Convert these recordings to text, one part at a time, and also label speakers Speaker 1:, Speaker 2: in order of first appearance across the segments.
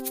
Speaker 1: Howdy,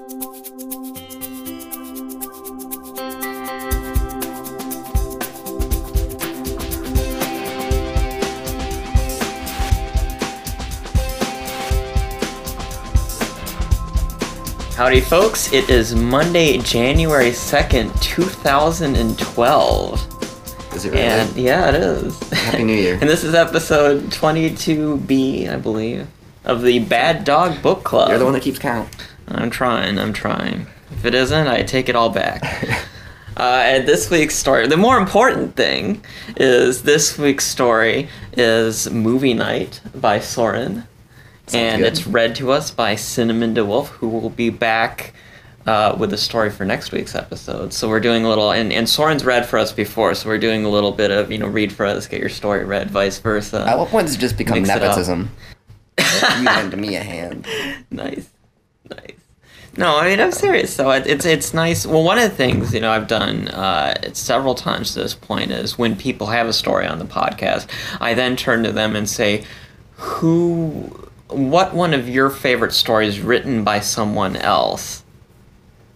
Speaker 1: folks. It is Monday, January 2nd, 2012.
Speaker 2: Is it really?
Speaker 1: And yeah, it is.
Speaker 2: Happy New Year.
Speaker 1: and this is episode 22B, I believe, of the Bad Dog Book Club.
Speaker 2: You're the one that keeps count.
Speaker 1: I'm trying, I'm trying. If it isn't, I take it all back. Uh, and this week's story, the more important thing is this week's story is Movie Night by Sorin. and
Speaker 2: good.
Speaker 1: it's read to us by Cinnamon DeWolf, who will be back uh, with the story for next week's episode. So we're doing a little, and, and Sorin's read for us before, so we're doing a little bit of, you know, read for us, get your story read, vice versa.
Speaker 2: At what point does it just become
Speaker 1: Mix
Speaker 2: nepotism? you lend me a hand.
Speaker 1: nice, nice. No, I mean I'm serious. So it, it's it's nice. Well, one of the things you know I've done uh, several times to this point is when people have a story on the podcast, I then turn to them and say, "Who, what one of your favorite stories written by someone else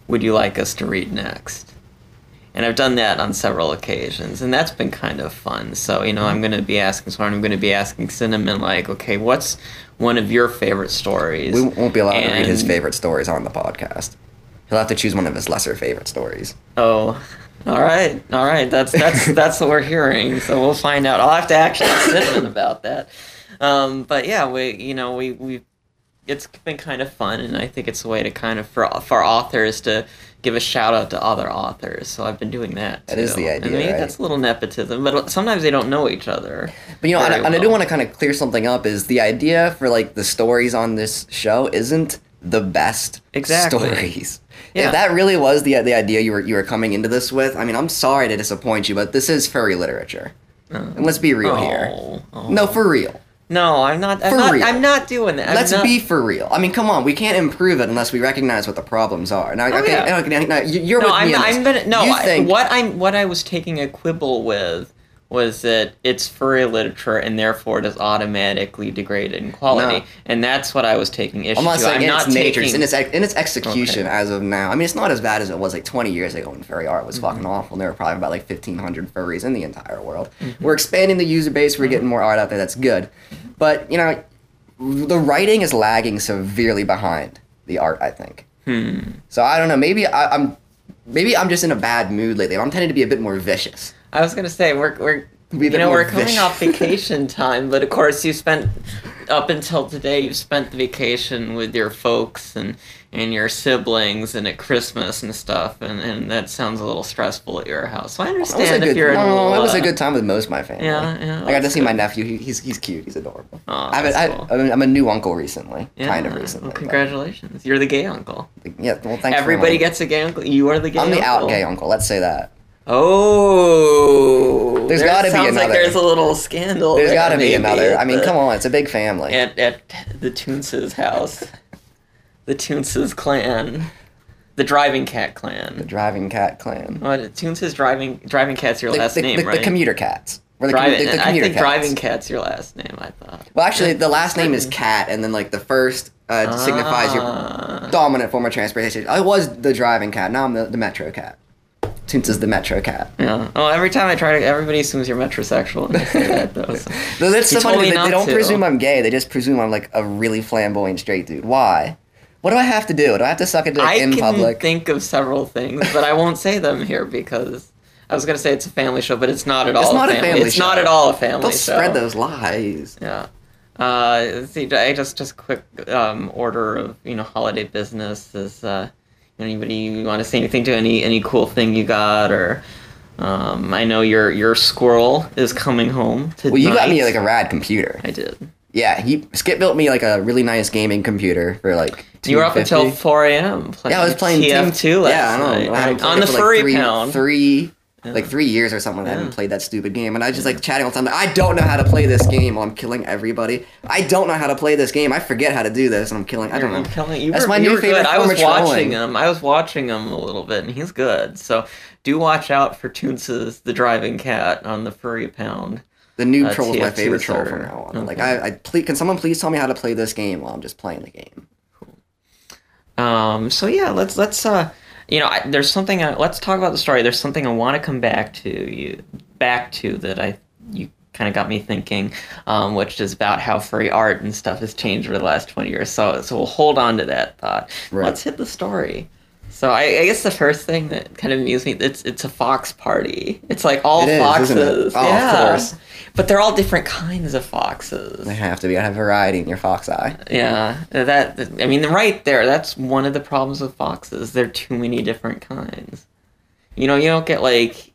Speaker 1: would you like us to read next?" And I've done that on several occasions, and that's been kind of fun. So, you know, I'm going to be asking Sorin, I'm going to be asking Cinnamon, like, okay, what's one of your favorite stories?
Speaker 2: We won't be allowed to read his favorite stories on the podcast. He'll have to choose one of his lesser favorite stories.
Speaker 1: Oh, all right, all right. That's that's that's what we're hearing. So we'll find out. I'll have to actually ask Cinnamon about that. Um, but yeah, we you know we we it's been kind of fun, and I think it's a way to kind of for for authors to give a shout out to other authors. So I've been doing that.
Speaker 2: That is
Speaker 1: too.
Speaker 2: the
Speaker 1: And
Speaker 2: idea,
Speaker 1: maybe
Speaker 2: right?
Speaker 1: that's a little nepotism, but sometimes they don't know each other.
Speaker 2: But you know, and, I- and I do want to kind of clear something up. Is the idea for like the stories on this show isn't the best
Speaker 1: Exactly.
Speaker 2: stories.
Speaker 1: Yeah.
Speaker 2: If that really was the the idea you were you were coming into this with, I mean, I'm sorry to disappoint you, but this is furry literature. Oh. and let's be real here.
Speaker 1: Oh, oh.
Speaker 2: No, for real.
Speaker 1: No, I'm not. I'm
Speaker 2: For
Speaker 1: not.
Speaker 2: real.
Speaker 1: I'm not doing that. I'm
Speaker 2: Let's
Speaker 1: not-
Speaker 2: be for real. I mean, come on. We can't improve it unless we recognize what the problems are. Now,
Speaker 1: Oh,
Speaker 2: okay,
Speaker 1: yeah.
Speaker 2: okay, now, you- you're
Speaker 1: no,
Speaker 2: with
Speaker 1: I'm,
Speaker 2: me.
Speaker 1: I'm gonna no.
Speaker 2: You
Speaker 1: I-
Speaker 2: think
Speaker 1: what I'm what I was taking a quibble with was that it's furry literature and therefore it is automatically degraded in quality,
Speaker 2: No.
Speaker 1: and that's what I was taking issue.
Speaker 2: I'm not
Speaker 1: to.
Speaker 2: saying
Speaker 1: I'm
Speaker 2: in
Speaker 1: not
Speaker 2: its nature,
Speaker 1: taking.
Speaker 2: in its in its execution
Speaker 1: Okay.
Speaker 2: as of now. I mean, it's not as bad as it was like 20 years ago when furry art
Speaker 1: Mm-hmm.
Speaker 2: was fucking awful. And there were probably about like 1,500 furries in the entire world.
Speaker 1: Mm-hmm.
Speaker 2: We're expanding the user base. We're getting more art out there. That's good, but you know, the writing is lagging severely behind the art. I think.
Speaker 1: hmm.
Speaker 2: So I don't know. Maybe I, I'm. Maybe I'm just in a bad mood lately. I'm tending to be a bit more vicious.
Speaker 1: I was gonna say we're we're you know we're coming off vacation time, but of course you spent up until today you've spent the vacation with your folks and and your siblings and at Christmas and stuff, and, and that sounds a little stressful at your house. So I
Speaker 2: It was a
Speaker 1: understand if
Speaker 2: good.
Speaker 1: you're
Speaker 2: No,
Speaker 1: little,
Speaker 2: it was a good time with most of my family.
Speaker 1: Yeah, yeah,
Speaker 2: I got to see my nephew. He, he's he's cute. He's adorable.
Speaker 1: Aw,
Speaker 2: I, I,
Speaker 1: cool.
Speaker 2: I'm a new uncle recently.
Speaker 1: Yeah,
Speaker 2: kind of recently.
Speaker 1: Well, congratulations. You're the gay uncle.
Speaker 2: Yeah, well, thanks.
Speaker 1: Everybody gets a gay uncle. You are the gay uncle.
Speaker 2: I'm the out gay uncle. Let's say that.
Speaker 1: Oh.
Speaker 2: There's
Speaker 1: there
Speaker 2: gotta be another.
Speaker 1: sounds like there's a little scandal.
Speaker 2: There's
Speaker 1: there,
Speaker 2: got to be
Speaker 1: maybe,
Speaker 2: another. I mean,
Speaker 1: at
Speaker 2: come on, it's a big family.
Speaker 1: At, at the Toonces house. the Toonces clan. The Driving Cat clan, the
Speaker 2: driving cat clan.
Speaker 1: What? Toonces Driving Driving Cat's your
Speaker 2: The,
Speaker 1: last
Speaker 2: the,
Speaker 1: name,
Speaker 2: the,
Speaker 1: right?
Speaker 2: the commuter cats. Or the, commu-
Speaker 1: Driving,
Speaker 2: the, the
Speaker 1: I think
Speaker 2: cats.
Speaker 1: Driving Cat's your last name, I thought.
Speaker 2: Well, actually, the last name is cat, and then like the first uh, signifies your
Speaker 1: Ah.
Speaker 2: dominant form of transportation. I was the driving cat. Now I'm the, the metro cat. Toons is the metro cat.
Speaker 1: Yeah. Oh, every time I try to, everybody assumes you're metrosexual. And I say that though. so.
Speaker 2: No, that's so funny. They, they don't
Speaker 1: to.
Speaker 2: presume I'm gay. They just presume I'm like a really flamboyant straight dude. Why? What do I have to do? Do I have to suck a dick
Speaker 1: I
Speaker 2: in
Speaker 1: can
Speaker 2: public?
Speaker 1: think of several things, but I won't say them here because I was gonna say it's a family show, but it's not at all.
Speaker 2: It's not a
Speaker 1: family.
Speaker 2: family
Speaker 1: It's not
Speaker 2: show.
Speaker 1: at all a family
Speaker 2: Don't
Speaker 1: show.
Speaker 2: spread those lies.
Speaker 1: Yeah. Uh, see, I just just quick um, order of you know holiday business is uh, anybody you want to say anything to any any cool thing you got or um, I know your your squirrel is coming home tonight.
Speaker 2: Well, you got me like a rad computer.
Speaker 1: I did.
Speaker 2: Yeah, he Skip built me like a really nice gaming computer for like.
Speaker 1: You were up until 4 a.m. playing
Speaker 2: Yeah, I was playing
Speaker 1: TF2 last
Speaker 2: yeah, I know.
Speaker 1: night
Speaker 2: I
Speaker 1: on the
Speaker 2: for, like,
Speaker 1: furry
Speaker 2: three,
Speaker 1: pound.
Speaker 2: Three,
Speaker 1: Yeah.
Speaker 2: like three years or something. I
Speaker 1: Yeah.
Speaker 2: haven't played that stupid game, and I was just like chatting all the time. Like, I don't know how to play this game while I'm killing everybody. I don't know how to play this game. I forget how to do this, and I'm killing. I don't know.
Speaker 1: I'm telling you,
Speaker 2: That's
Speaker 1: were,
Speaker 2: my
Speaker 1: you
Speaker 2: new favorite
Speaker 1: good. I was watching
Speaker 2: trolling.
Speaker 1: him. I was watching him a little bit, and he's good. So do watch out for Toonces the Driving Cat on the Furry Pound.
Speaker 2: The new
Speaker 1: Uh,
Speaker 2: troll is my favorite troll from now on. Like I, I please, can someone please tell me how to play this game while I'm just playing the game?
Speaker 1: Uh, Um, so yeah, let's let's uh, you know, I, there's something. I, let's talk about the story. There's something I want to come back to you back to that I you kind of got me thinking, um, which is about how free art and stuff has changed over the last twenty years. So so we'll hold on to that thought.
Speaker 2: Right.
Speaker 1: Let's hit the story. So I, I guess the first thing that kind of amused me it's it's a fox party. It's like all
Speaker 2: It is,
Speaker 1: foxes.
Speaker 2: it? Oh, of
Speaker 1: yeah.
Speaker 2: course.
Speaker 1: But they're all different kinds of foxes.
Speaker 2: They have to be. I have variety in your fox eye.
Speaker 1: Yeah, that I mean, right there. That's one of the problems with foxes. There are too many different kinds. You know, you don't get like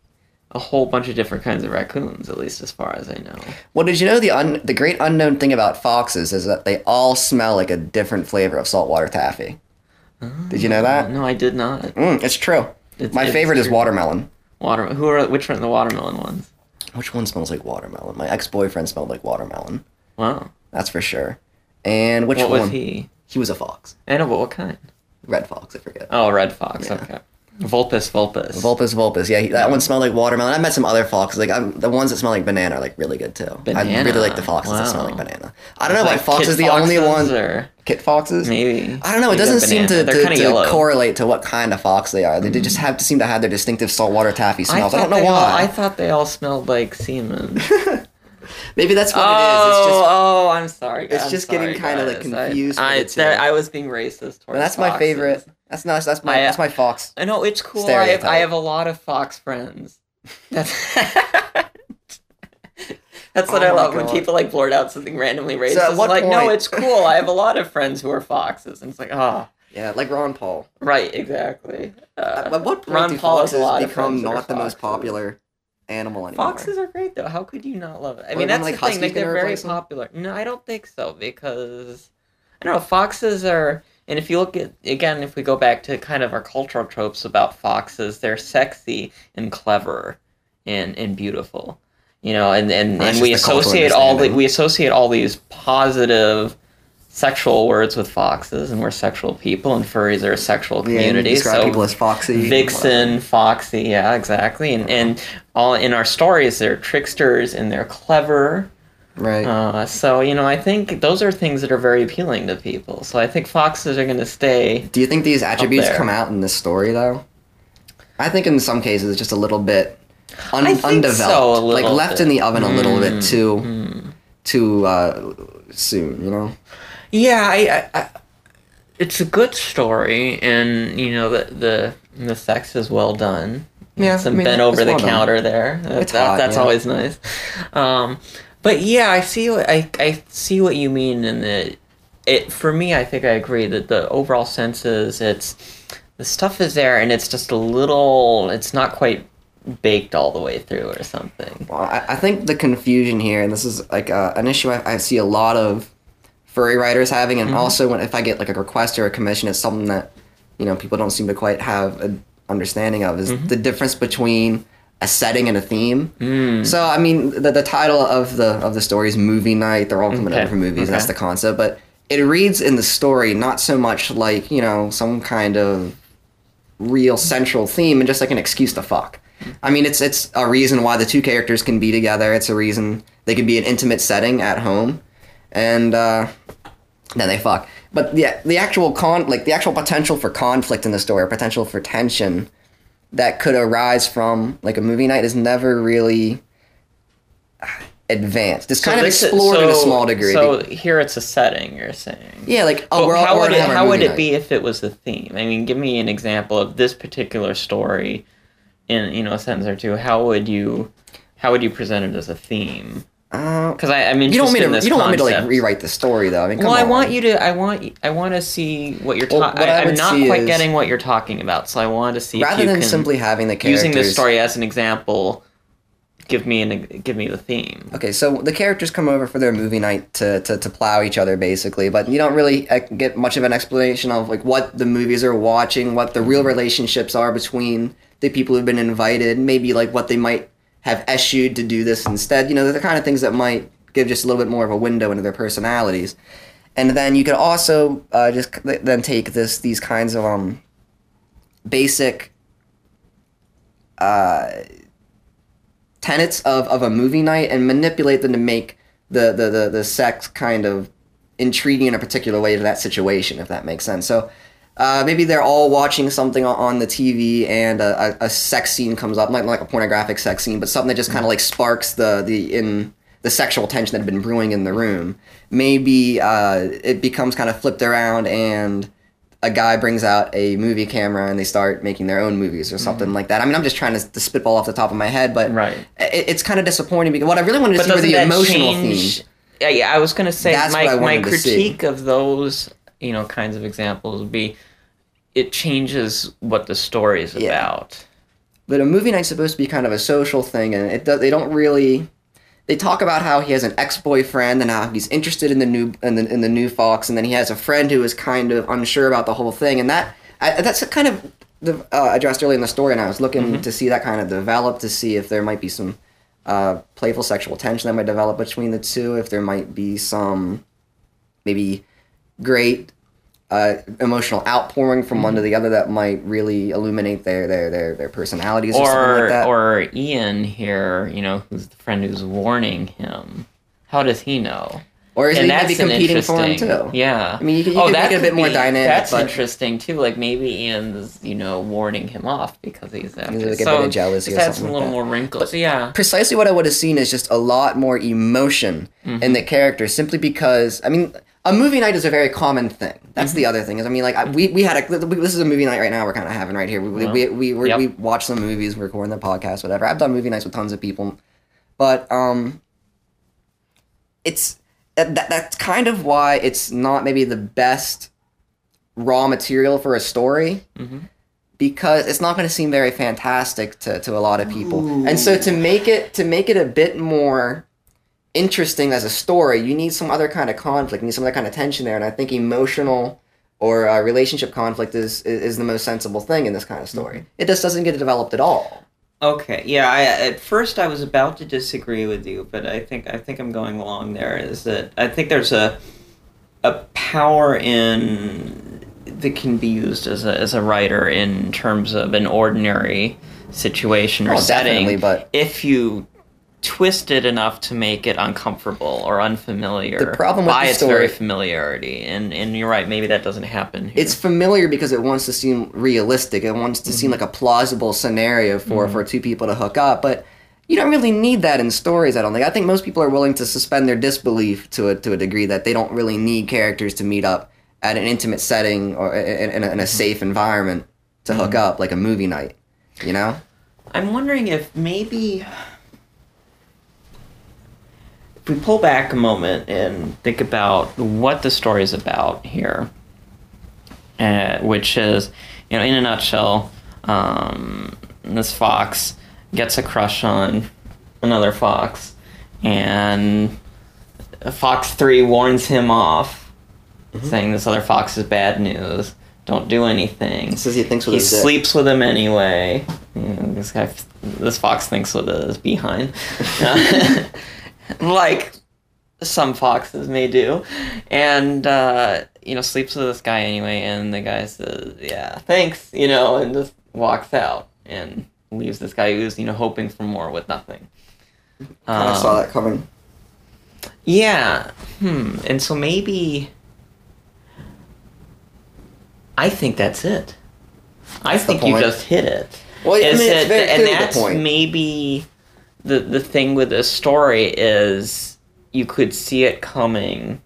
Speaker 1: a whole bunch of different kinds of raccoons, at least as far as I know.
Speaker 2: Well, did you know the un- the great unknown thing about foxes is that they all smell like a different flavor of saltwater taffy. Did you know that?
Speaker 1: No, I did not.
Speaker 2: Mm, it's true.
Speaker 1: It's-
Speaker 2: My
Speaker 1: it's
Speaker 2: favorite is
Speaker 1: true.
Speaker 2: watermelon.
Speaker 1: Who are which one? are The watermelon ones.
Speaker 2: Which one smells like watermelon? My ex boyfriend smelled like watermelon.
Speaker 1: Wow.
Speaker 2: That's for sure. And which
Speaker 1: what
Speaker 2: one?
Speaker 1: was he?
Speaker 2: He was a fox.
Speaker 1: I know, but what kind?
Speaker 2: Red fox, I forget.
Speaker 1: Oh, red fox.
Speaker 2: Yeah.
Speaker 1: Okay. Vulpes vulpes.
Speaker 2: Vulpes vulpes. Yeah, he, that one smelled like watermelon. I met some other foxes. Like I'm, the ones that smell like banana are like really good too. I really like the foxes that smell like banana. I don't know why
Speaker 1: Like
Speaker 2: fox is the only
Speaker 1: foxes
Speaker 2: one.
Speaker 1: Or
Speaker 2: Kit foxes.
Speaker 1: maybe.
Speaker 2: I don't know. It doesn't seem to, to, to correlate to what kind of fox they are. They mm-hmm. just have to seem to have their distinctive saltwater taffy smells. I,
Speaker 1: thought
Speaker 2: don't know
Speaker 1: they all-
Speaker 2: why.
Speaker 1: I thought they all smelled like semen.
Speaker 2: Maybe that's what
Speaker 1: oh,
Speaker 2: it is. It's oh, just
Speaker 1: oh, I'm sorry.
Speaker 2: it's
Speaker 1: I'm
Speaker 2: just getting kinda, like,
Speaker 1: guys. I-
Speaker 2: confused with
Speaker 1: I, that- I was being racist towards.
Speaker 2: That's my favorite. That's not. That's my.
Speaker 1: I, uh,
Speaker 2: that's my fox.
Speaker 1: I know it's cool. I have, I have a lot of fox friends. That's that's what
Speaker 2: Oh
Speaker 1: I love when people like blurt out something randomly racist.
Speaker 2: what
Speaker 1: like, no, it's cool. I have a lot of friends who are foxes, and it's like, oh,
Speaker 2: Yeah, like Ron Paul.
Speaker 1: right, exactly. Uh,
Speaker 2: At what point
Speaker 1: Ron
Speaker 2: do
Speaker 1: Paul
Speaker 2: foxes become not the most popular animal anymore?
Speaker 1: Foxes are great though. How could you not love it? I
Speaker 2: Or
Speaker 1: mean, that's
Speaker 2: like,
Speaker 1: the thing. Like, they're very
Speaker 2: them?
Speaker 1: popular. No, I don't think so because I don't know. Foxes are, and if you look at again, if we go back to kind of our cultural tropes about foxes, they're sexy and clever and and beautiful. You know, and and, and we
Speaker 2: just the cultural
Speaker 1: associate all the we associate all these positive sexual words with foxes, and we're sexual people, and furries are a sexual
Speaker 2: Yeah,
Speaker 1: community.
Speaker 2: describe
Speaker 1: so
Speaker 2: people as foxy.
Speaker 1: Vixen, Foxy, yeah, exactly. And and all in our stories, they're tricksters and they're clever.
Speaker 2: Right.
Speaker 1: Uh, so you know, I think those are things that are very appealing to people. So I think foxes are going to stay.
Speaker 2: Do you think these attributes come out in this story though? I think in some cases it's just a little bit un- undeveloped,
Speaker 1: so, a
Speaker 2: like left
Speaker 1: bit.
Speaker 2: in the oven a little bit
Speaker 1: Mm,
Speaker 2: too
Speaker 1: mm.
Speaker 2: too uh, soon. You know.
Speaker 1: Yeah, I, I, I, it's a good story, and you know the the the sex is well done.
Speaker 2: Yeah,
Speaker 1: some
Speaker 2: I mean,
Speaker 1: bent over the
Speaker 2: well done.
Speaker 1: counter there. That,
Speaker 2: It's
Speaker 1: that-
Speaker 2: hot,
Speaker 1: that's
Speaker 2: yeah.
Speaker 1: always nice. Um, but yeah, I see what I I see what you mean and the it for me. I think I agree that the overall sense is it's the stuff is there, and it's just a little. It's not quite baked all the way through or something.
Speaker 2: Well, I, I think the confusion here, and this is like uh, an issue I, I see a lot of furry writers having,
Speaker 1: Mm-hmm.
Speaker 2: and also when if I get like a request or a commission, it's something that you know people don't seem to quite have an understanding of is
Speaker 1: Mm-hmm.
Speaker 2: the difference between a setting and a theme.
Speaker 1: Mm.
Speaker 2: So I mean, the, the title of the of the story is movie night. They're all coming
Speaker 1: Okay,
Speaker 2: over for movies. and That's the concept, but it reads in the story not so much like you know some kind of real central theme and just like an excuse to fuck. I mean, it's it's a reason why the two characters can be together. It's a reason they can be an intimate setting at home, and uh, then they fuck. But the the actual con like the actual potential for conflict in the story, or potential for tension that could arise from like a movie night is never really advanced. It's kind of explored in a small degree.
Speaker 1: So here it's a setting. You're saying.
Speaker 2: yeah, like oh,
Speaker 1: But
Speaker 2: we're
Speaker 1: how would it, how would it
Speaker 2: night.
Speaker 1: be if it was a theme? I mean, give me an example of this particular story in you know a sentence or two. How would you how would you present it as a theme?
Speaker 2: Uh,
Speaker 1: Because I I'm interested
Speaker 2: you don't want me
Speaker 1: in
Speaker 2: to
Speaker 1: this
Speaker 2: you don't want me to like rewrite the story though. I mean,
Speaker 1: well, I
Speaker 2: on.
Speaker 1: want you to. I want. I want to see what you're
Speaker 2: Well,
Speaker 1: talking.
Speaker 2: what I
Speaker 1: I'm not quite getting what you're talking about, so I want to see if
Speaker 2: rather than simply having the characters
Speaker 1: using this story as an example. Give me an give me the theme.
Speaker 2: Okay, so the characters come over for their movie night to, to, to plow each other, basically, but you don't really uh, get much of an explanation of like what the movies are watching, what the real relationships are between the people who've been invited, maybe like what they might have eschewed to do this instead. You know, they're the kind of things that might give just a little bit more of a window into their personalities. And then you could also uh, just then take this these kinds of um basic uh, tenets of, of a movie night and manipulate them to make the, the, the, the sex kind of intriguing in a particular way to that situation, if that makes sense. So Uh, maybe they're all watching something on- the TV and a, a, sex scene comes up, not like a pornographic sex scene, but something that just kind of like sparks the the in the sexual tension that had been brewing in the room. Maybe uh, it becomes kind of flipped around and a guy brings out a movie camera and they start making their own movies or something like that. I mean, I'm just trying to, to spitball off the top of my head, but
Speaker 1: Mm-hmm. Right.
Speaker 2: it, it's kind of disappointing because what I really wanted to
Speaker 1: But
Speaker 2: see were the emotional
Speaker 1: change?
Speaker 2: theme.
Speaker 1: Yeah, yeah, I was gonna say
Speaker 2: That's
Speaker 1: my my
Speaker 2: wanted to see.
Speaker 1: critique of those you know kinds of examples would be it changes what the story is
Speaker 2: Yeah.
Speaker 1: about.
Speaker 2: But a movie night's supposed to be kind of a social thing, and it does. They don't really. They talk about how he has an ex-boyfriend and how he's interested in the new in the, in the new Fox, and then he has a friend who is kind of unsure about the whole thing, and that I, that's kind of the, uh, addressed early in the story. And I was looking to see that kind of develop to see if there might be some uh, playful sexual tension that might develop between the two, if there might be some maybe great uh, emotional outpouring from one to the other that might really illuminate their their their, their personalities or, something
Speaker 1: Or
Speaker 2: like that.
Speaker 1: or Ian here, you know, who's the friend who's warning him. How does he know?
Speaker 2: Or is
Speaker 1: and
Speaker 2: he competing for him too?
Speaker 1: Yeah.
Speaker 2: I mean, you could- you
Speaker 1: oh,
Speaker 2: could make it a bit more
Speaker 1: be-
Speaker 2: dynamic,
Speaker 1: That's
Speaker 2: but-
Speaker 1: interesting too. Like maybe Ian's, you know, warning him off because he's after.
Speaker 2: like a bit of jealousy
Speaker 1: adds
Speaker 2: something
Speaker 1: some
Speaker 2: like
Speaker 1: little
Speaker 2: that.
Speaker 1: more wrinkles. yeah.
Speaker 2: Precisely what I would have seen is just a lot more emotion
Speaker 1: Mm-hmm.
Speaker 2: in the characters, simply because I mean, a movie night is a very common thing. That's
Speaker 1: Mm-hmm.
Speaker 2: the other thing is I mean, like I, we we had a this is a movie night right now. We're kind of having right here. We we we, we,
Speaker 1: Yep.
Speaker 2: we watch some movies, we're recording the podcast, whatever. I've done movie nights with tons of people, but um, it's that, that- that's kind of why it's not maybe the best raw material for a story because it's not going to seem very fantastic to, to a lot of people and so to make it to make it a bit more interesting as a story you need some other kind of conflict you need some other kind of tension there and i think emotional or uh, relationship conflict is, is the most sensible thing in this kind of story it just doesn't get developed at all
Speaker 1: Okay. Yeah. I, at first, I was about to disagree with you, but I think I think I'm going along. There is that I think there's a a power in that can be used as a as a writer in terms of an ordinary situation or
Speaker 2: Oh,
Speaker 1: setting.
Speaker 2: but-
Speaker 1: if you twist it enough to make it uncomfortable or unfamiliar.
Speaker 2: The problem with
Speaker 1: by
Speaker 2: the
Speaker 1: its very familiarity, and and you're right, maybe that doesn't happen. Here.
Speaker 2: it's familiar because it wants to seem realistic. It wants to seem mm-hmm. like a plausible scenario for mm-hmm. for two people to hook up but you don't really need that in stories i don't think. I think most people are willing to suspend their disbelief to a to a degree that they don't really need characters to meet up at an intimate setting or in, in, a, in a mm-hmm. safe environment to hook up like a movie night you know?
Speaker 1: I'm wondering if maybe we pull back a moment and think about what the story is about here, uh, which is, you know, in a nutshell, um, this fox gets a crush on another fox, and Fox Three warns him off, saying this other fox is bad news. Don't do anything
Speaker 2: says he thinks with
Speaker 1: he
Speaker 2: his dick.
Speaker 1: sleeps with him anyway. You know, this guy, this fox thinks with his behind, like some foxes may do, and uh, you know sleeps with this guy anyway. And the guy says, "Yeah, thanks," you know, and just walks out and leaves this guy who's you know hoping for more with nothing.
Speaker 2: i
Speaker 1: Um,
Speaker 2: saw that coming
Speaker 1: yeah. Hmm. And so maybe I think that's it. I
Speaker 2: That's the
Speaker 1: think you just hit it.
Speaker 2: Well, I mean,
Speaker 1: Is
Speaker 2: it's
Speaker 1: it-
Speaker 2: very
Speaker 1: and that's
Speaker 2: point.
Speaker 1: maybe the the thing with this story is you could see it coming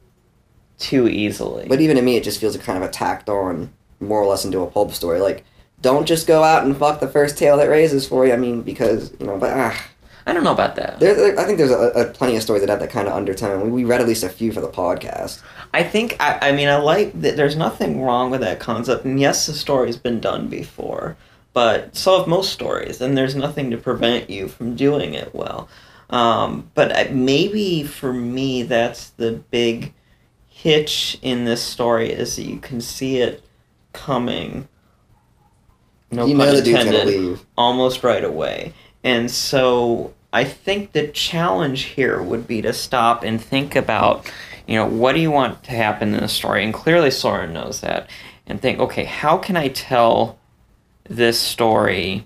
Speaker 1: too easily.
Speaker 2: But even to me, it just feels kind of a tacked on or less into a pulp story. Like, don't just go out and fuck the first tail that raises for you. I mean, because you know, but ah,
Speaker 1: I don't know about that.
Speaker 2: there, there- I think there's a, a plenty of stories that have that kind of undertone. We, we read at least a few for the podcast.
Speaker 1: I think I, I mean I like that. There's nothing wrong with that concept, and yes, the story's been done before, but so have most stories, and there's nothing to prevent you from doing it well. Um, but I, maybe for me, that's the big hitch in this story is that you can see it coming. No
Speaker 2: you
Speaker 1: pun
Speaker 2: know the dude's gonna
Speaker 1: intended
Speaker 2: leave.
Speaker 1: almost right away. And so I think the challenge here would be to stop and think about, you know, what do you want to happen in the story? And clearly Sorin knows that. And think, okay, how can I tell this story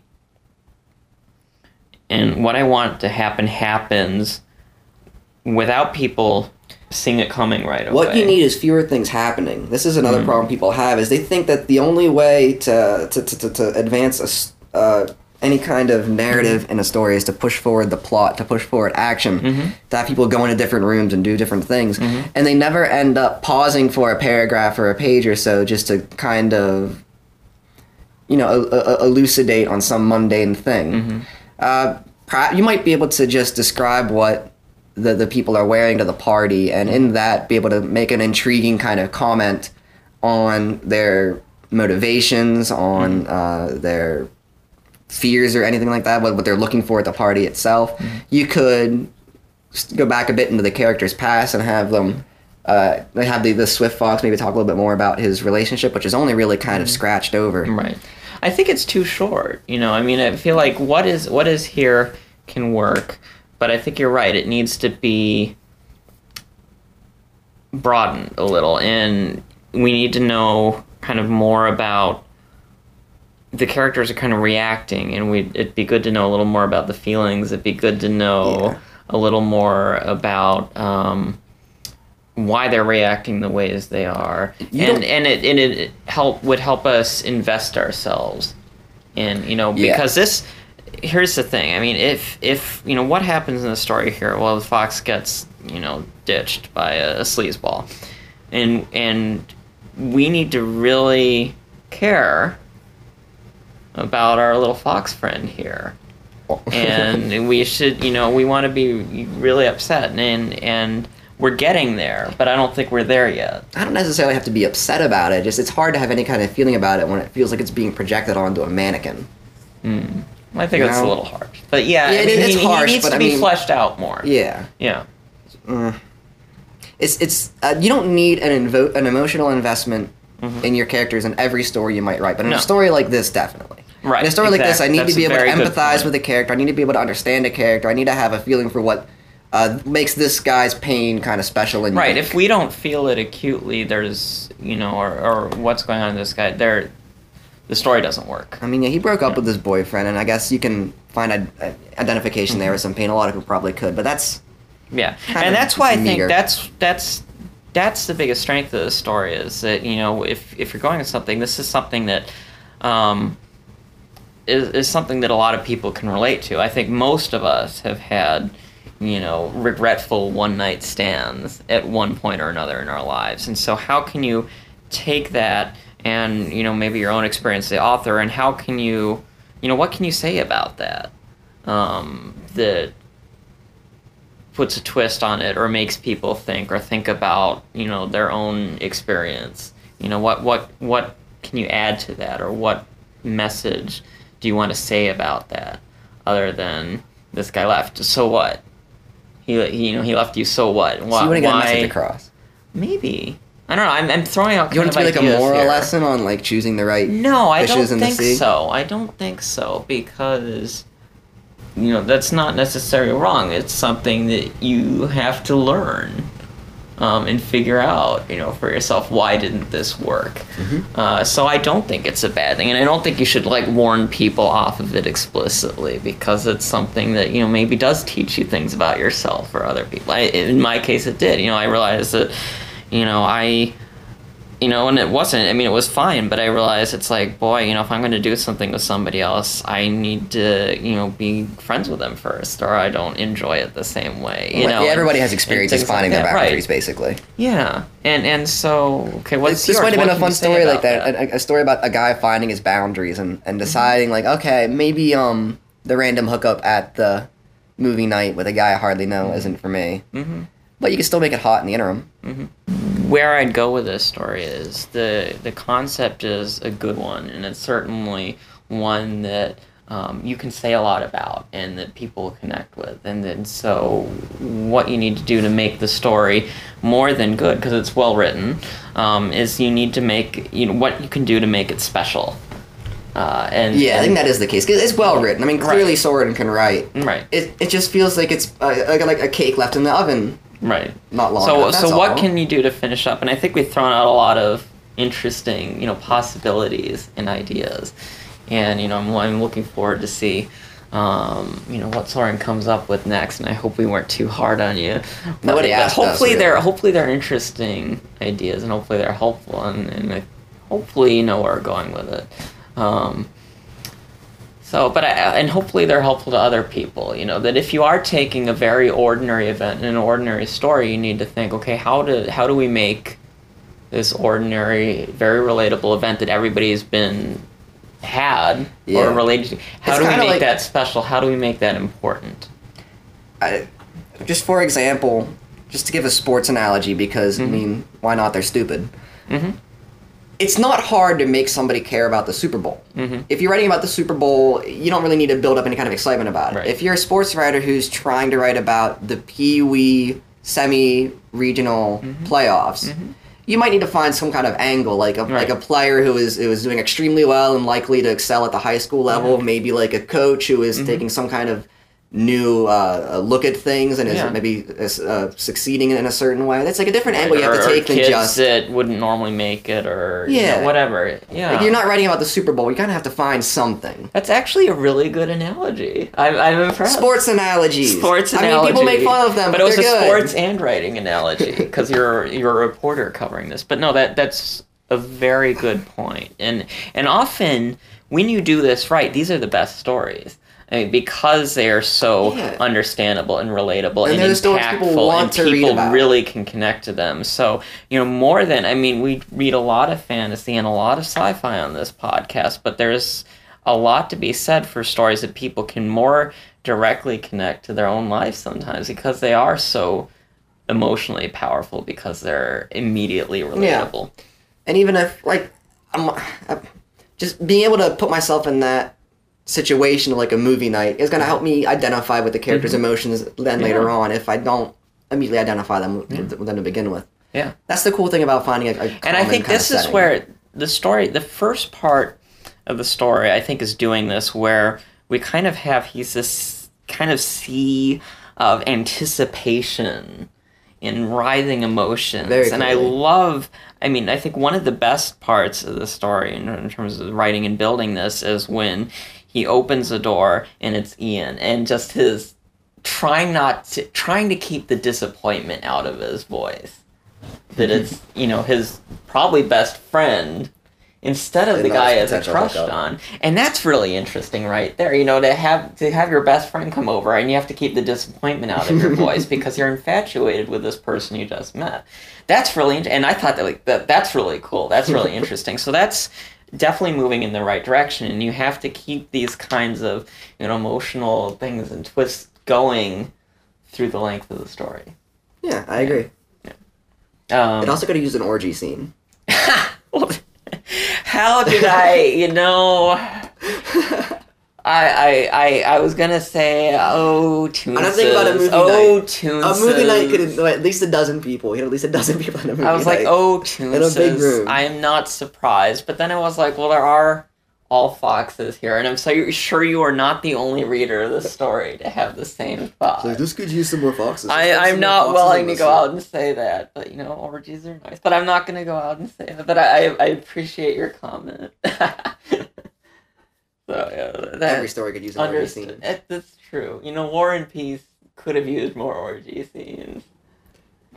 Speaker 1: and what I want to happen happens without people seeing it coming right away.
Speaker 2: What you need is fewer things happening. This is another
Speaker 1: Mm.
Speaker 2: problem people have is they think that the only way to to, to, to, advance a uh, any kind of narrative in a story is to push forward the plot, to push forward action,
Speaker 1: Mm-hmm.
Speaker 2: to have people go into different rooms and do different things, and they never end up pausing for a paragraph or a page or so just to kind of you know elucidate on some mundane thing.
Speaker 1: Mm-hmm.
Speaker 2: Uh, you might be able to just describe what the, the people are wearing to the party, and in that, be able to make an intriguing kind of comment on their motivations, on uh, their fears, or anything like that, what, what they're looking for at the party itself. You could go back a bit into the character's past and have them. Uh, have the, the Swift Fox maybe talk a little bit more about his relationship, which is only really kind of scratched over.
Speaker 1: Right. I think it's too short. You know, I mean, I feel like what is what is here can work, but I think you're right. It needs to be broadened a little, and we need to know kind of more about the characters are kind of reacting, and we it'd be good to know a little more about the feelings. It'd be good to know
Speaker 2: Yeah.
Speaker 1: a little more about. Um, why they're reacting the ways they are,
Speaker 2: You
Speaker 1: and and it and it help would help us invest ourselves in you know
Speaker 2: Yeah.
Speaker 1: because this here's the thing. I mean if if you know what happens in the story here? Well the fox gets you know ditched by a, a sleazeball. And and we need to really care about our little fox friend here. And we should you know we want to be really upset. And and we're getting there but i don't think we're there yet
Speaker 2: I don't necessarily have to be upset about it. Just it's hard to have any kind of feeling about it when it feels like it's being projected onto a mannequin.
Speaker 1: i think that's a little harsh but yeah,
Speaker 2: Yeah,
Speaker 1: I
Speaker 2: it-
Speaker 1: mean,
Speaker 2: it's
Speaker 1: he,
Speaker 2: harsh,
Speaker 1: he needs
Speaker 2: but
Speaker 1: to
Speaker 2: I
Speaker 1: be
Speaker 2: mean-
Speaker 1: fleshed out more
Speaker 2: Yeah,
Speaker 1: yeah
Speaker 2: it's it's uh, you don't need an invo- an emotional investment in your characters in every story you might write, but in
Speaker 1: Mm-hmm. No.
Speaker 2: a story like this, definitely.
Speaker 1: Right,
Speaker 2: In a story like this, I need
Speaker 1: That's
Speaker 2: to be able to empathize with a character. I need to be able to understand a character. I need to have a feeling for what uh, makes this guy's pain kind of special and
Speaker 1: right
Speaker 2: unique.
Speaker 1: if we don't feel it acutely there's you know or, or what's going on in this guy there the story doesn't work
Speaker 2: I mean, yeah, he broke up with his boyfriend, and I guess you can find a, a identification
Speaker 1: Mm-hmm.
Speaker 2: there with some pain. A lot of people probably could, but that's
Speaker 1: Yeah, and that's why I think that's that's that's the biggest strength of the story is that you know if if you're going with something, this is something that um, is is something that a lot of people can relate to. I think most of us have had you know regretful one night stands at one point or another in our lives, and so how can you take that and you know maybe your own experience as the author and how can you you know what can you say about that um, that puts a twist on it or makes people think or think about you know their own experience? You know what what what can you add to that or what message do you want to say about that other than this guy left? So what he, he you know he left you so what why,
Speaker 2: so you want to get a message across.
Speaker 1: maybe i don't know i'm, I'm throwing out
Speaker 2: You want it to be like a moral
Speaker 1: here.
Speaker 2: lesson on like choosing the right
Speaker 1: No, I don't
Speaker 2: in
Speaker 1: think so. I don't think so because you know that's not necessarily wrong. It's something that you have to learn um, and figure out, you know, for yourself. Why didn't this work?
Speaker 2: Mm-hmm.
Speaker 1: Uh, so I don't think it's a bad thing, and I don't think you should like warn people off of it explicitly because it's something that you know maybe does teach you things about yourself or other people. I, in my case, it did. You know, I realized that you know I you know, and it wasn't. I mean, it was fine, but I realized it's like, boy, you know, if I'm going to do something with somebody else, I need to, you know, be friends with them first, or I don't enjoy it the same way. You
Speaker 2: Well,
Speaker 1: know,
Speaker 2: yeah, everybody
Speaker 1: and-
Speaker 2: has experiences
Speaker 1: things like
Speaker 2: finding their
Speaker 1: that, right.
Speaker 2: boundaries, basically.
Speaker 1: Yeah, and and so okay, what's
Speaker 2: this
Speaker 1: yours?
Speaker 2: might have been a fun story like that, A, a story about a guy finding his boundaries and, and deciding like, okay, maybe um the random hookup at the movie night with a guy I hardly know isn't for me.
Speaker 1: hmm
Speaker 2: But you can still make it hot in the interim.
Speaker 1: Where I'd go with this story is the the concept is a good one, and it's certainly one that um, you can say a lot about and that people connect with. And then so, what you need to do to make the story more than good, because it's well written, um, is you need to make you know what you can do to make it special. Uh, and
Speaker 2: Yeah, I think that is the case. 'Cause it's well written. I mean, clearly
Speaker 1: Right.
Speaker 2: Sorin can write.
Speaker 1: right.
Speaker 2: It, it just feels like it's uh, like, like a cake left in the oven
Speaker 1: Right.
Speaker 2: not long
Speaker 1: So so what can you do to finish up? And I think we've thrown out a lot of interesting, you know, possibilities and ideas. And you know, I'm, I'm looking forward to see um, you know what Sorin comes up with next, and I hope we weren't too hard on you. But,
Speaker 2: Nobody
Speaker 1: but hopefully
Speaker 2: really.
Speaker 1: they're hopefully they're interesting ideas, and hopefully they're helpful, and, and hopefully you know where we're going with it. Um, so, but I, and hopefully they're helpful to other people. You know that if you are taking a very ordinary event and an ordinary story, you need to think, okay, how do how do we make this ordinary, very relatable event that everybody's been had
Speaker 2: Yeah.
Speaker 1: or related to? How
Speaker 2: It's
Speaker 1: do we make
Speaker 2: like-
Speaker 1: that special? How do we make that important?
Speaker 2: I, just for example, just to give a sports analogy, because I mean, why not? They're stupid.
Speaker 1: Mm-hmm.
Speaker 2: It's not hard to make somebody care about the Super Bowl.
Speaker 1: Mhm.
Speaker 2: If you're writing about the Super Bowl, you don't really need to build up any kind of excitement about it.
Speaker 1: Right.
Speaker 2: If you're a sports writer who's trying to write about the Pee Wee semi-regional
Speaker 1: Mm-hmm.
Speaker 2: playoffs, you might need to find some kind of angle, like a like a player who is who is doing extremely well and likely to excel at the high school level. Maybe like a coach who is Mm-hmm. taking some kind of new uh, look at things and is
Speaker 1: Yeah.
Speaker 2: maybe uh, succeeding in a certain way. That's like a different angle you have
Speaker 1: or,
Speaker 2: to take
Speaker 1: or
Speaker 2: than
Speaker 1: kids
Speaker 2: just.
Speaker 1: that wouldn't normally make it, or you know,
Speaker 2: Yeah.
Speaker 1: whatever. Yeah,
Speaker 2: Like you're not writing about the Super Bowl. You kind of have to find something.
Speaker 1: That's actually a really good analogy. I'm, I'm impressed.
Speaker 2: Sports analogies.
Speaker 1: Sports
Speaker 2: I
Speaker 1: analogy.
Speaker 2: mean, people make fun of them, but,
Speaker 1: but, it was a
Speaker 2: good.
Speaker 1: sports and writing analogy because you're you're a reporter covering this. But no, that that's a very good point. And and often when you do this right, these are the best stories. I mean, because they are so
Speaker 2: Yeah.
Speaker 1: understandable and relatable
Speaker 2: And
Speaker 1: and,
Speaker 2: they're the stories people
Speaker 1: impactful,
Speaker 2: want
Speaker 1: and
Speaker 2: to read
Speaker 1: people really can connect to them. So you know, more than I mean, we read a lot of fantasy and a lot of sci-fi on this podcast, but there's a lot to be said for stories that people can more directly connect to their own life sometimes because they are so emotionally powerful because they're immediately relatable.
Speaker 2: And even if like I'm uh, just being able to put myself in that situation like a movie night is going to help me identify with the characters' emotions then later
Speaker 1: Mm-hmm.
Speaker 2: On if I don't immediately identify them with, with them to begin with.
Speaker 1: Yeah.
Speaker 2: That's the cool thing about finding a, a
Speaker 1: And I think this is where the story, the first part of the story, I think, is doing this where we kind of have, he's this kind of sea of anticipation in writhing emotions.
Speaker 2: Very
Speaker 1: and I love, I mean, I think one of the best parts of the story in, in terms of writing and building this is when he opens the door and it's Ian. And just his trying not to, trying to keep the disappointment out of his voice. That it's you know his probably best friend instead of
Speaker 2: And
Speaker 1: the guy as a crushed on. And that's really interesting right there you know to have to have your best friend come over and you have to keep the disappointment out of your voice because you're infatuated with this person you just met. That's really and i thought that like that that's really cool. That's really interesting. So that's definitely moving in the right direction and you have to keep these kinds of you know emotional things and twists going through the length of the story
Speaker 2: Yeah, I agree.
Speaker 1: um,
Speaker 2: It also could have used an orgy scene.
Speaker 1: How did I, you know? I, I, I, I was gonna say, oh, Toonces.
Speaker 2: I'm not thinking about a movie
Speaker 1: oh,
Speaker 2: night.
Speaker 1: Toonces.
Speaker 2: A movie night could have at least a dozen people. You had at least a dozen people in a movie
Speaker 1: I was like,
Speaker 2: night.
Speaker 1: oh,
Speaker 2: a big room.
Speaker 1: I am not surprised. But then I was like, well, there are all foxes here. And I'm so sure you are not the only reader of this story to have the same thought.
Speaker 2: this could use some more foxes.
Speaker 1: I, I'm not willing to go out and say that, but you know, orgies are nice. But I'm not going to go out and say that. But I, I, I appreciate your comment. so yeah, that
Speaker 2: Every story could use an orgy scene.
Speaker 1: That- That's true. You know, War and Peace could have used more orgy scenes.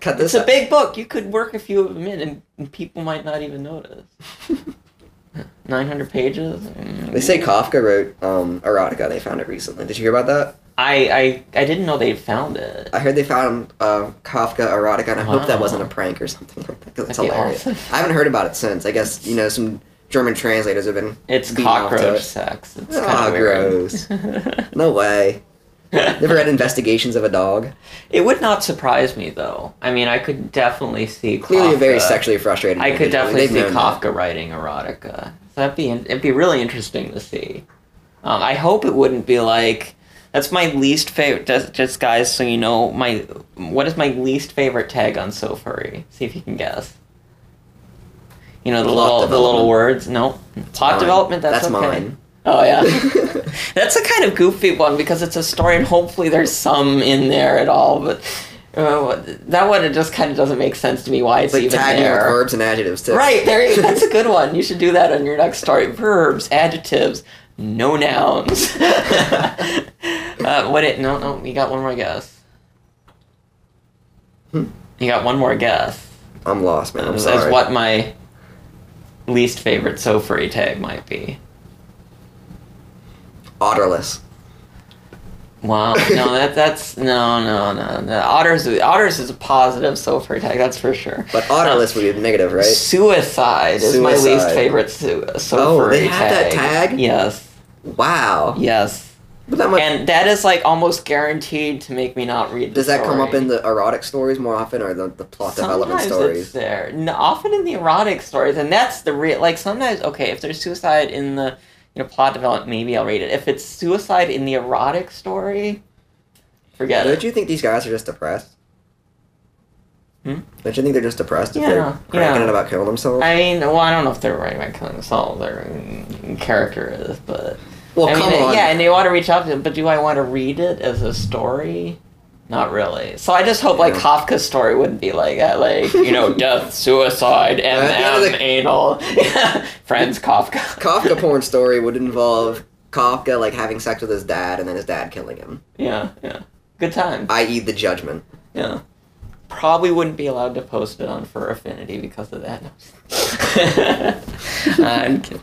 Speaker 2: Cut this.
Speaker 1: It's
Speaker 2: this.
Speaker 1: a big book. You could work a few of them in, and, and people might not even notice. Nine hundred pages. Mm.
Speaker 2: They say Kafka wrote um, erotica. They found it recently. Did you hear about that?
Speaker 1: I, I I didn't know they found it.
Speaker 2: I heard they found uh, Kafka erotica, and I hope that wasn't a prank or something like that. 'cause it's hilarious.
Speaker 1: awesome.
Speaker 2: I haven't heard about it since. I guess you know some German translators have been.
Speaker 1: It's cockroach sex. It's kind of
Speaker 2: gross. No way. Never read investigations of a dog.
Speaker 1: It would not surprise me though. I mean, I could definitely see
Speaker 2: Clearly, a very sexually frustrated.
Speaker 1: I could definitely
Speaker 2: They've
Speaker 1: see
Speaker 2: known that.
Speaker 1: Kafka writing erotica. So that'd be it'd be really interesting to see. Um, I hope it wouldn't be like that's my least favorite. Just, just guys, so you know, my what is my least favorite tag on SoFurry? See if you can guess. You know the
Speaker 2: Plot
Speaker 1: little the little words. No, plot
Speaker 2: Mine.
Speaker 1: development. That's,
Speaker 2: That's
Speaker 1: okay.
Speaker 2: mine.
Speaker 1: Oh yeah, that's a kind of goofy one because it's a story, and hopefully there's some in there at all. But uh, that one it just kind of doesn't make sense to me why it's
Speaker 2: It's like
Speaker 1: even
Speaker 2: tagging
Speaker 1: there.
Speaker 2: with verbs and adjectives too.
Speaker 1: Right there, that's a good one. You should do that on your next story. Verbs, adjectives, no nouns. uh, what it? No, no. You got one more guess.
Speaker 2: Hmm.
Speaker 1: You got one more guess.
Speaker 2: I'm lost, man. I'm sorry.
Speaker 1: as what my least favorite SoFurry tag might be.
Speaker 2: Otterless.
Speaker 1: Wow, no, that that's no, no, no, no. Otters, otters is a positive SoFurry tag, that's for sure.
Speaker 2: But otterless would be negative, right?
Speaker 1: Suicide is my least favorite su- so
Speaker 2: Oh, they have that
Speaker 1: tag.
Speaker 2: tag?
Speaker 1: Yes,
Speaker 2: Wow.
Speaker 1: yes,
Speaker 2: But that much,
Speaker 1: and that is like almost guaranteed to make me not read. The
Speaker 2: does that come up in the erotic stories more often, or the, the plot development
Speaker 1: Sometimes
Speaker 2: stories?
Speaker 1: It's there. No, often in the erotic stories, and that's the real. Like sometimes, okay, if there's suicide in the you know plot development, maybe I'll read it. If it's suicide in the erotic story, forget it.
Speaker 2: Don't you think these guys are just depressed?
Speaker 1: Hmm?
Speaker 2: Don't you think they're just depressed if
Speaker 1: Yeah,
Speaker 2: they're cranking
Speaker 1: yeah.
Speaker 2: it about killing themselves?
Speaker 1: I mean, well, I don't know if they're writing about killing themselves. Their mm, character is, but
Speaker 2: well,
Speaker 1: I mean,
Speaker 2: on.
Speaker 1: yeah, and you want to reach out to it, but do I want to read it as a story? Not really. So I just hope like Kafka's story wouldn't be like that, like you know, death, suicide,
Speaker 2: of
Speaker 1: MM,
Speaker 2: the-
Speaker 1: anal, friends, Kafka.
Speaker 2: Kafka porn story would involve Kafka like having sex with his dad and then his dad killing him,
Speaker 1: Yeah, yeah. Good time.
Speaker 2: i.e., the judgment.
Speaker 1: Yeah. Probably wouldn't be allowed to post it on Fur Affinity because of that. uh, I'm kidding.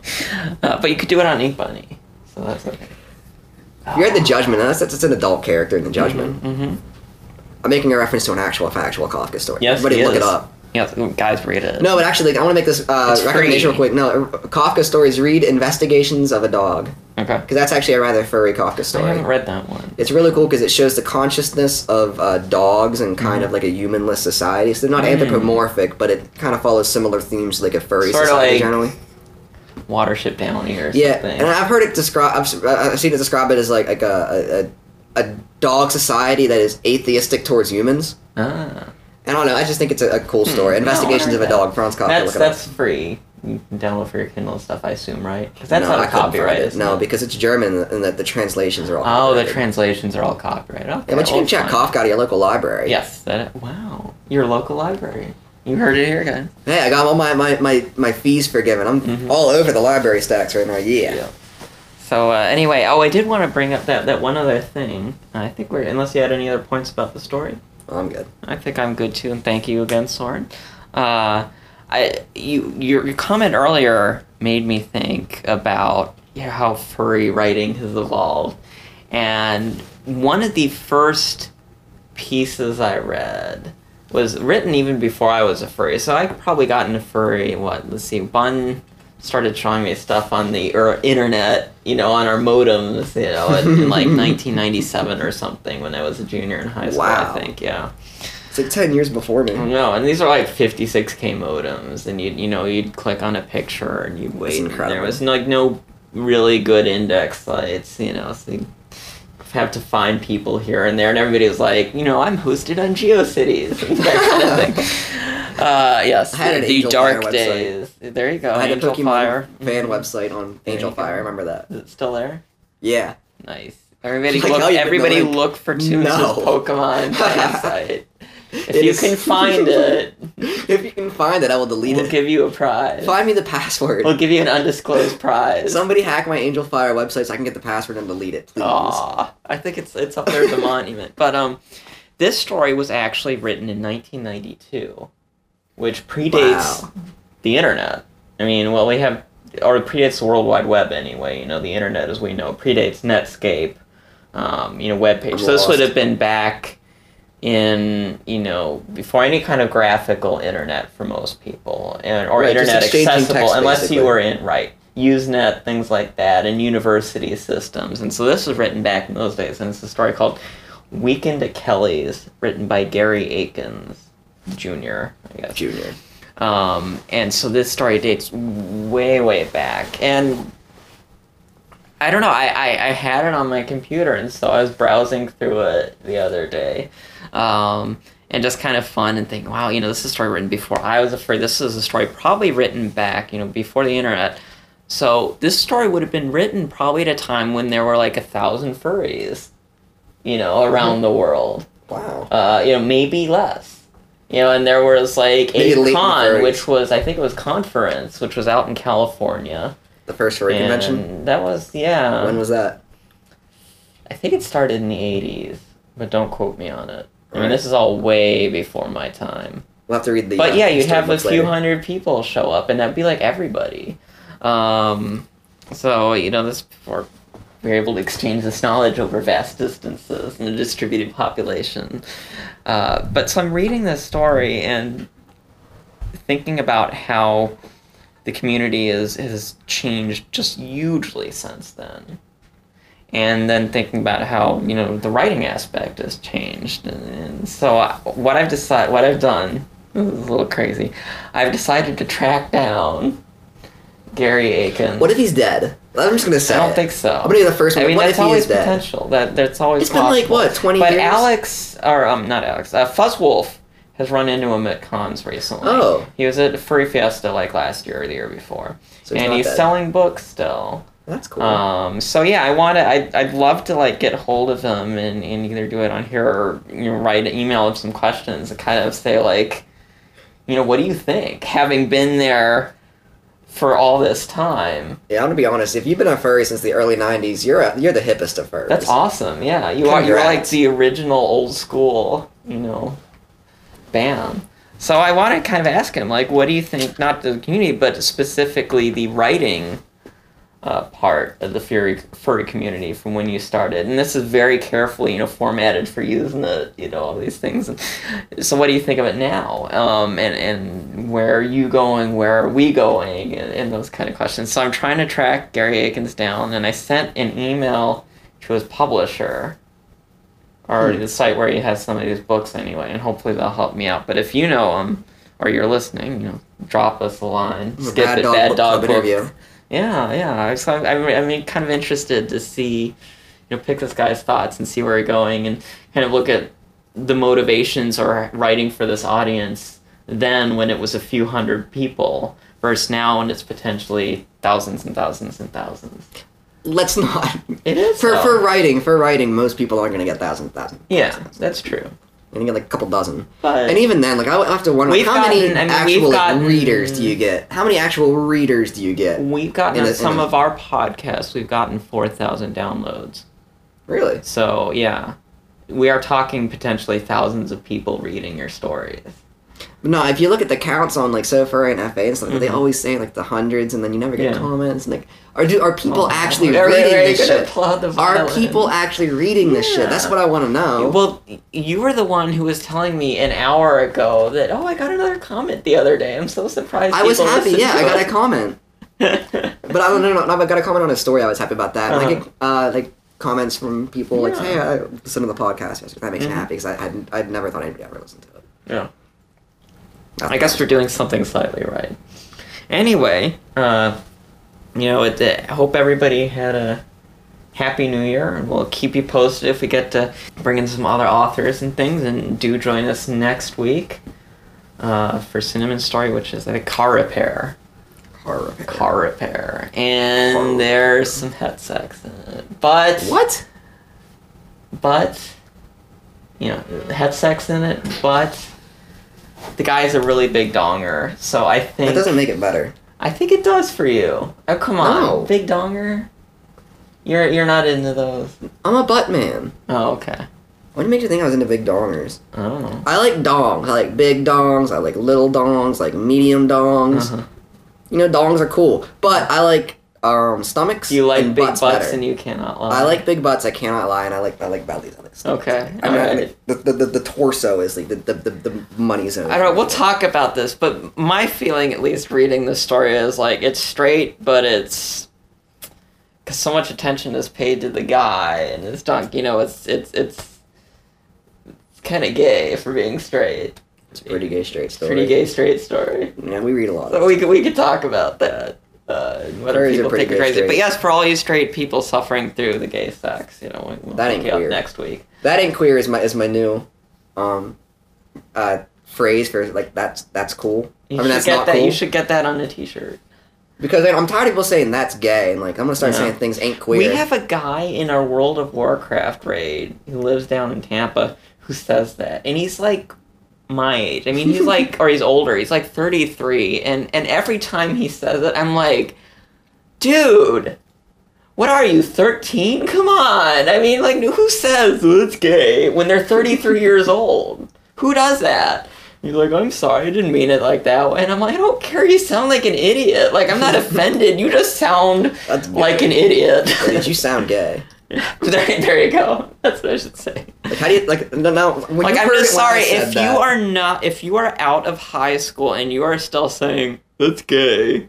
Speaker 1: Uh, but you could do it on Inkbunny, so that's okay.
Speaker 2: You're at the judgment. That's, that's, that's an adult character in the judgment.
Speaker 1: Mm-hmm.
Speaker 2: I'm making a reference to an actual factual Kafka story.
Speaker 1: Yes,
Speaker 2: Everybody look
Speaker 1: is.
Speaker 2: it up.
Speaker 1: Yes, guys, read it.
Speaker 2: No, but actually, like, I want to make this uh, recommendation
Speaker 1: free.
Speaker 2: real quick. No, Kafka stories. Read Investigations of a Dog
Speaker 1: Okay.
Speaker 2: because that's actually a rather furry Kafka story.
Speaker 1: I haven't read that one.
Speaker 2: It's really cool because it shows the consciousness of uh, dogs and kind of like a humanless society. So they're not
Speaker 1: Mm.
Speaker 2: anthropomorphic, but it kind of follows similar themes like a furry
Speaker 1: Sorta
Speaker 2: society
Speaker 1: like
Speaker 2: generally.
Speaker 1: Watership Downy or
Speaker 2: Yeah,
Speaker 1: something.
Speaker 2: and I've heard it describe. I've, I've seen it describe it as like like a, a, a dog society that is atheistic towards humans.
Speaker 1: ah.
Speaker 2: I don't know. I just think it's a, a cool
Speaker 1: Hmm.
Speaker 2: story.
Speaker 1: No,
Speaker 2: Investigations of a
Speaker 1: that.
Speaker 2: Dog. Franz Kafka.
Speaker 1: That's that's free. You can download for your Kindle and stuff, I assume, right? Because that's
Speaker 2: no,
Speaker 1: not
Speaker 2: I
Speaker 1: a copyright.
Speaker 2: it. No,
Speaker 1: it?
Speaker 2: because it's German and that the translations are all.
Speaker 1: Oh, the translations are all copyrighted. Okay,
Speaker 2: Yeah, but you can check. Kafka out of your local library.
Speaker 1: Yes, that. Wow, your local library. You heard it here, guys.
Speaker 2: Hey, I got all my, my, my, my fees forgiven. I'm
Speaker 1: Mhm.
Speaker 2: all over the library stacks right now. Yeah.
Speaker 1: Yeah. So uh, anyway, oh, I did want to bring up that, that one other thing. I think we're unless you had any other points about the story.
Speaker 2: I'm good.
Speaker 1: I think I'm good too, and thank you again, Sorin. Uh, I you your, your comment earlier made me think about yeah, how furry writing has evolved, and one of the first pieces I read was written even before I was a furry. So I probably got into furry. What? Let's see. Bun started showing me stuff on the er, internet, you know, on our modems, you know, in, in like 1997 or something when I was a junior in high school.
Speaker 2: Wow.
Speaker 1: I think, yeah.
Speaker 2: It's like 10 years before me.
Speaker 1: No, and these are like 56k modems, and you you know you'd click on a picture and you'd wait. and There was like no really good index sites, you know, so you have to find people here and there, and everybody was like, you know, I'm hosted on GeoCities and that kind of thing. Uh, yes,
Speaker 2: I had an
Speaker 1: the
Speaker 2: Angel
Speaker 1: dark
Speaker 2: Fire website.
Speaker 1: days. There you go.
Speaker 2: I had
Speaker 1: Angel
Speaker 2: a Pokemon
Speaker 1: Fire
Speaker 2: fan
Speaker 1: Mhm.
Speaker 2: website on
Speaker 1: There
Speaker 2: Angel. Fire. I remember that.
Speaker 1: Is it still there?
Speaker 2: Yeah.
Speaker 1: Nice. Everybody
Speaker 2: Like
Speaker 1: look.
Speaker 2: how you get the
Speaker 1: Everybody look for Tunes'
Speaker 2: No.
Speaker 1: Pokemon fan site. If
Speaker 2: It
Speaker 1: you
Speaker 2: is-
Speaker 1: can find it,
Speaker 2: if you can find it, I will delete it.
Speaker 1: we'll give you a prize.
Speaker 2: Find me the password.
Speaker 1: We'll give you an undisclosed prize.
Speaker 2: Somebody hack my Angelfire website so I can get the password and delete it, please.
Speaker 1: Aw, I think it's it's up there at the monument. But um, this story was actually written in 1992, which predates
Speaker 2: Wow.
Speaker 1: the internet. I mean, well, we have or it predates the World Wide Web anyway. You know, the internet, as we know, predates Netscape. Um, you know, web page. So this would have been back in you know before any kind of graphical internet for most people, and or
Speaker 2: Right,
Speaker 1: internet accessible
Speaker 2: text,
Speaker 1: unless
Speaker 2: basically.
Speaker 1: you were in right Usenet, things like that, and university systems. And so this was written back in those days, and it's a story called Weekend at Kelly's, written by Gary Akins Jr. I guess.
Speaker 2: Junior.
Speaker 1: Um, and so this story dates way, way back. And I don't know, I, I, I had it on my computer, and so I was browsing through it the other day. Um, and just kind of fun and thinking, wow, you know, this is a story written before I was afraid. This is a story probably written back, you know, before the internet. So this story would have been written probably at a time when there were like a thousand furries, you know, around the world
Speaker 2: Wow.
Speaker 1: uh, you know, maybe less. You know, and there was like a con, which was I think it was ConFurence, which was out in California,
Speaker 2: The first furry convention.
Speaker 1: That was yeah.
Speaker 2: When was that?
Speaker 1: I think it started in the '80s, but don't quote me on it. I mean, this is all way before my time.
Speaker 2: We'll have to read the.
Speaker 1: But
Speaker 2: uh,
Speaker 1: yeah, you'd have a few
Speaker 2: later.
Speaker 1: hundred people show up, and that'd be like everybody. Um, so you know, this before we were able to exchange this knowledge over vast distances and a distributed population. Uh, but so I'm reading this story and thinking about how the community is has changed just hugely since then. And then thinking about how you know the writing aspect has changed, and, and so I, what I've decided, what I've done, this is a little crazy. I've decided to track down Gary Aiken.
Speaker 2: What if he's dead? I'm just gonna say.
Speaker 1: I don't
Speaker 2: it.
Speaker 1: think so.
Speaker 2: I'm gonna be the first one.
Speaker 1: I mean,
Speaker 2: what
Speaker 1: that's always
Speaker 2: dead?
Speaker 1: potential. That that's always.
Speaker 2: It's been, like, what, 20
Speaker 1: but
Speaker 2: years?
Speaker 1: Alex, or um, not Alex, uh, Fuzzwolf has run into him at cons recently.
Speaker 2: Oh.
Speaker 1: he was at Furry Fiesta like last year or the year before,
Speaker 2: So he's
Speaker 1: and he's
Speaker 2: dead.
Speaker 1: selling books still.
Speaker 2: That's cool.
Speaker 1: Um, so yeah, I want to. I'd, I'd love to like get hold of him and, and either do it on here or you know write an email of some questions and kind of say like, you know, what do you think? Having been there for all this time,
Speaker 2: yeah, I'm gonna be honest. If you've been a furry since the early '90s, you're a, you're the hippest of furries.
Speaker 1: that's awesome. Yeah, you are. You're like the original old school. You know, bam. So I want to kind of ask him like, what do you think? Not the community, but specifically the writing uh, part of the furry furry community from when you started, and this is very carefully, you know, formatted for using it, you know, all these things. So, what do you think of it now? Um, and and where are you going? Where are we going? And, and those kind of questions. So I'm trying to track Gary Akins down, and I sent an email to his publisher. Or
Speaker 2: Hmm.
Speaker 1: the site where he has some of these books anyway, and hopefully they'll help me out. But if you know him, or you're listening, you know, drop us a line.
Speaker 2: I'm
Speaker 1: Skip
Speaker 2: Bad
Speaker 1: it,
Speaker 2: Dog
Speaker 1: bad dog book.
Speaker 2: interview.
Speaker 1: Yeah, yeah. So I'm, I'm, I mean, kind of interested to see, you know, pick this guy's thoughts and see where he's going, and kind of look at the motivations or writing for this audience then when it was a few hundred people versus now when it's potentially thousands and thousands and thousands.
Speaker 2: Let's not.
Speaker 1: It is
Speaker 2: For for writing, for writing, most people aren't gonna get thousand thousand.
Speaker 1: yeah, that's true.
Speaker 2: And you get like a couple dozen.
Speaker 1: But
Speaker 2: And even then, like I have to wonder, like, how many
Speaker 1: I mean,
Speaker 2: actual
Speaker 1: we've
Speaker 2: like, readers do you get? How many actual readers do you get?
Speaker 1: we've gotten
Speaker 2: a-
Speaker 1: some
Speaker 2: a-
Speaker 1: of our podcasts, we've gotten four thousand downloads.
Speaker 2: Really?
Speaker 1: So yeah, we are talking potentially thousands of people reading your stories.
Speaker 2: No, if you look at the counts on like SoFur and FA and stuff, they
Speaker 1: Mhm.
Speaker 2: always say like the hundreds, and then you never get
Speaker 1: Yeah.
Speaker 2: comments. And, like, are do are people
Speaker 1: Oh,
Speaker 2: actually
Speaker 1: right,
Speaker 2: reading
Speaker 1: right,
Speaker 2: this shit? Are people actually reading this shit? That's what I want to know.
Speaker 1: Well, you were the one who was telling me an hour ago that oh, I got another comment the other day. I'm so surprised.
Speaker 2: I was happy. Yeah, I got
Speaker 1: it.
Speaker 2: a comment, but I don't know. No, I got a comment on a story. I was happy about that.
Speaker 1: Uh-huh.
Speaker 2: get uh, like comments from people like,
Speaker 1: Yeah.
Speaker 2: "Hey, I listened to the podcast. That makes
Speaker 1: Mhm.
Speaker 2: me happy because I I'd, I'd never thought anybody ever listened to it.
Speaker 1: yeah.
Speaker 2: That's
Speaker 1: I guess we're doing something slightly right. Anyway, uh, you know, it, I hope everybody had a happy new year, and we'll keep you posted if we get to bring in some other authors and things. And do join us next week uh, for Cinnamon Story, which is I think car repair. Car repair, and
Speaker 2: Car
Speaker 1: there's some head sex in it, but
Speaker 2: What?
Speaker 1: but you know, head sex in it, but. The guy's a really big donger, so I think
Speaker 2: That doesn't make it better.
Speaker 1: I think it does for you. Oh come on,
Speaker 2: No.
Speaker 1: big donger. You're you're not into those.
Speaker 2: I'm a butt man.
Speaker 1: Oh okay.
Speaker 2: What made you think I was into big dongers?
Speaker 1: I don't know.
Speaker 2: I like dongs. I like big dongs. I like little dongs. I like medium dongs.
Speaker 1: Uh-huh.
Speaker 2: You know, dongs are cool, but I like um stomachs.
Speaker 1: You like big
Speaker 2: butts,
Speaker 1: butts
Speaker 2: better.
Speaker 1: and you cannot lie.
Speaker 2: I like big butts. I cannot lie, and I like I like bellies. I like stomachs.
Speaker 1: Okay,
Speaker 2: I mean, I mean the, the, the, the torso is like the the, the, the money zone.
Speaker 1: I don't know. We'll talk about this, but my feeling, at least reading this story, is like it's straight, but it's because so much attention is paid to the guy and his dunk. You know, it's it's it's, it's kind of gay for being straight.
Speaker 2: It's a pretty gay straight story.
Speaker 1: Pretty gay straight story.
Speaker 2: Yeah, we read a lot.
Speaker 1: So we could we could talk about that. Uh, whether people think crazy, but yes, for all you straight people suffering through the gay sex, you know, we- we'll
Speaker 2: That ain't queer.
Speaker 1: next week.
Speaker 2: That ain't queer is my is my new um uh phrase for like that's that's cool.
Speaker 1: You
Speaker 2: I mean
Speaker 1: should
Speaker 2: that's
Speaker 1: get
Speaker 2: not
Speaker 1: that.
Speaker 2: cool
Speaker 1: You should get that on a T-shirt.
Speaker 2: because I'm tired of people saying that's gay and like I'm gonna start saying things ain't queer.
Speaker 1: We have a guy in our World of Warcraft raid who lives down in Tampa who says that, and he's like my age. I mean, he's like, or he's older. He's like thirty three, and and every time he says it, I'm like, dude. What are you, 13? Come on. I mean, like, who says it's gay when they're 33 years old? Who does that? He's like, I'm sorry, I didn't mean it like that. And I'm like, I don't care. You sound like an idiot. Like, I'm not offended. You just sound like an idiot.
Speaker 2: Did you sound gay?
Speaker 1: there, there you go. That's what I should say.
Speaker 2: Like, how do you like? No, no. When
Speaker 1: Like, I'm just
Speaker 2: it when I
Speaker 1: sorry if
Speaker 2: that-
Speaker 1: you are not, if you are out of high school and you are still saying that's gay,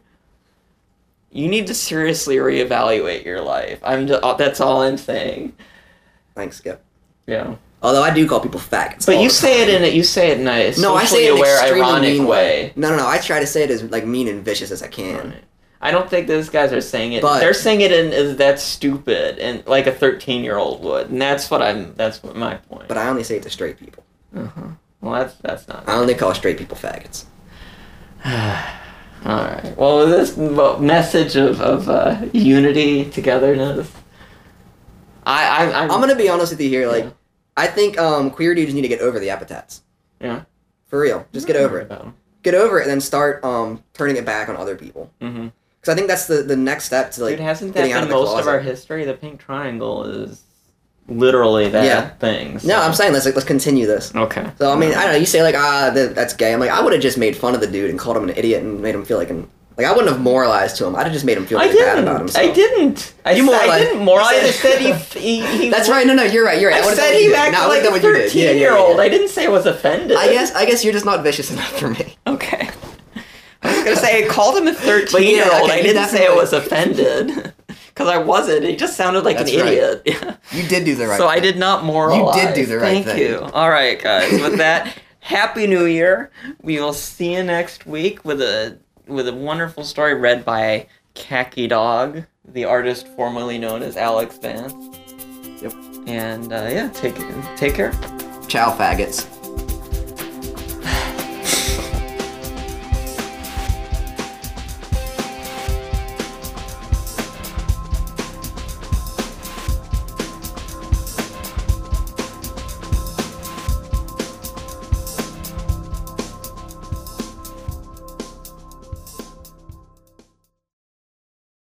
Speaker 1: you need to seriously reevaluate your life. I'm. Just, uh, that's all I'm saying.
Speaker 2: Thanks, Skip.
Speaker 1: Yeah.
Speaker 2: Although I do call people faggots.
Speaker 1: But you say it in a you say it in a
Speaker 2: no, I say it in an
Speaker 1: aware,
Speaker 2: extremely
Speaker 1: ironic
Speaker 2: mean
Speaker 1: way.
Speaker 2: No, no, no. I try to say it as like mean and vicious as I can.
Speaker 1: Right. I don't think those guys are saying it.
Speaker 2: But-
Speaker 1: They're saying it in as that's stupid and like a 13 year old would, and that's what I'm. That's what my point.
Speaker 2: But I only say it to straight people.
Speaker 1: uh-huh. Well, that's that's not.
Speaker 2: I only call straight people faggots.
Speaker 1: All right. Well, this message of of uh, unity, togetherness, I I I'm,
Speaker 2: I'm gonna be honest with you here. Like,
Speaker 1: Yeah.
Speaker 2: I think um, queer dudes need to get over the epithets.
Speaker 1: Yeah.
Speaker 2: For real, just get over it. Get over it, and then start um, turning it back on other people.
Speaker 1: Mm-hmm.
Speaker 2: Because I think that's the, the next step to like
Speaker 1: Dude, hasn't that been most of our history? The pink triangle is literally that
Speaker 2: Yeah.
Speaker 1: thing. so-
Speaker 2: No, I'm saying let's like, let's continue this.
Speaker 1: Okay.
Speaker 2: So I mean, I don't know. You say like ah, that, that's gay. I'm like, I would have just made fun of the dude and called him an idiot and made him feel like an like I wouldn't have moralized to him. I'd have just made him feel
Speaker 1: I
Speaker 2: really bad about himself.
Speaker 1: I didn't. I,
Speaker 2: You
Speaker 1: said, I didn't moralize. I said he. he, he
Speaker 2: That's right. No, no, you're right. You're right.
Speaker 1: I
Speaker 2: would've
Speaker 1: said he acted
Speaker 2: No,
Speaker 1: like a
Speaker 2: done what you did. Yeah, yeah, yeah.
Speaker 1: I didn't say I was offended.
Speaker 2: I guess I guess you're just not vicious enough for me.
Speaker 1: Okay. I was gonna say I called him a thirteen-year-old.
Speaker 2: okay,
Speaker 1: I didn't say I was offended because I wasn't. He just sounded like
Speaker 2: That's
Speaker 1: an
Speaker 2: right.
Speaker 1: idiot. Yeah.
Speaker 2: You did do the right.
Speaker 1: so I did not moralize.
Speaker 2: You did do the right
Speaker 1: Thank
Speaker 2: thing.
Speaker 1: Thank you. All right, guys. With that, happy New Year. We will see you next week with a with a wonderful story read by Khaki Dog, the artist formerly known as Alex Vance.
Speaker 2: Yep.
Speaker 1: And uh, yeah, take take care.
Speaker 2: Ciao, faggots.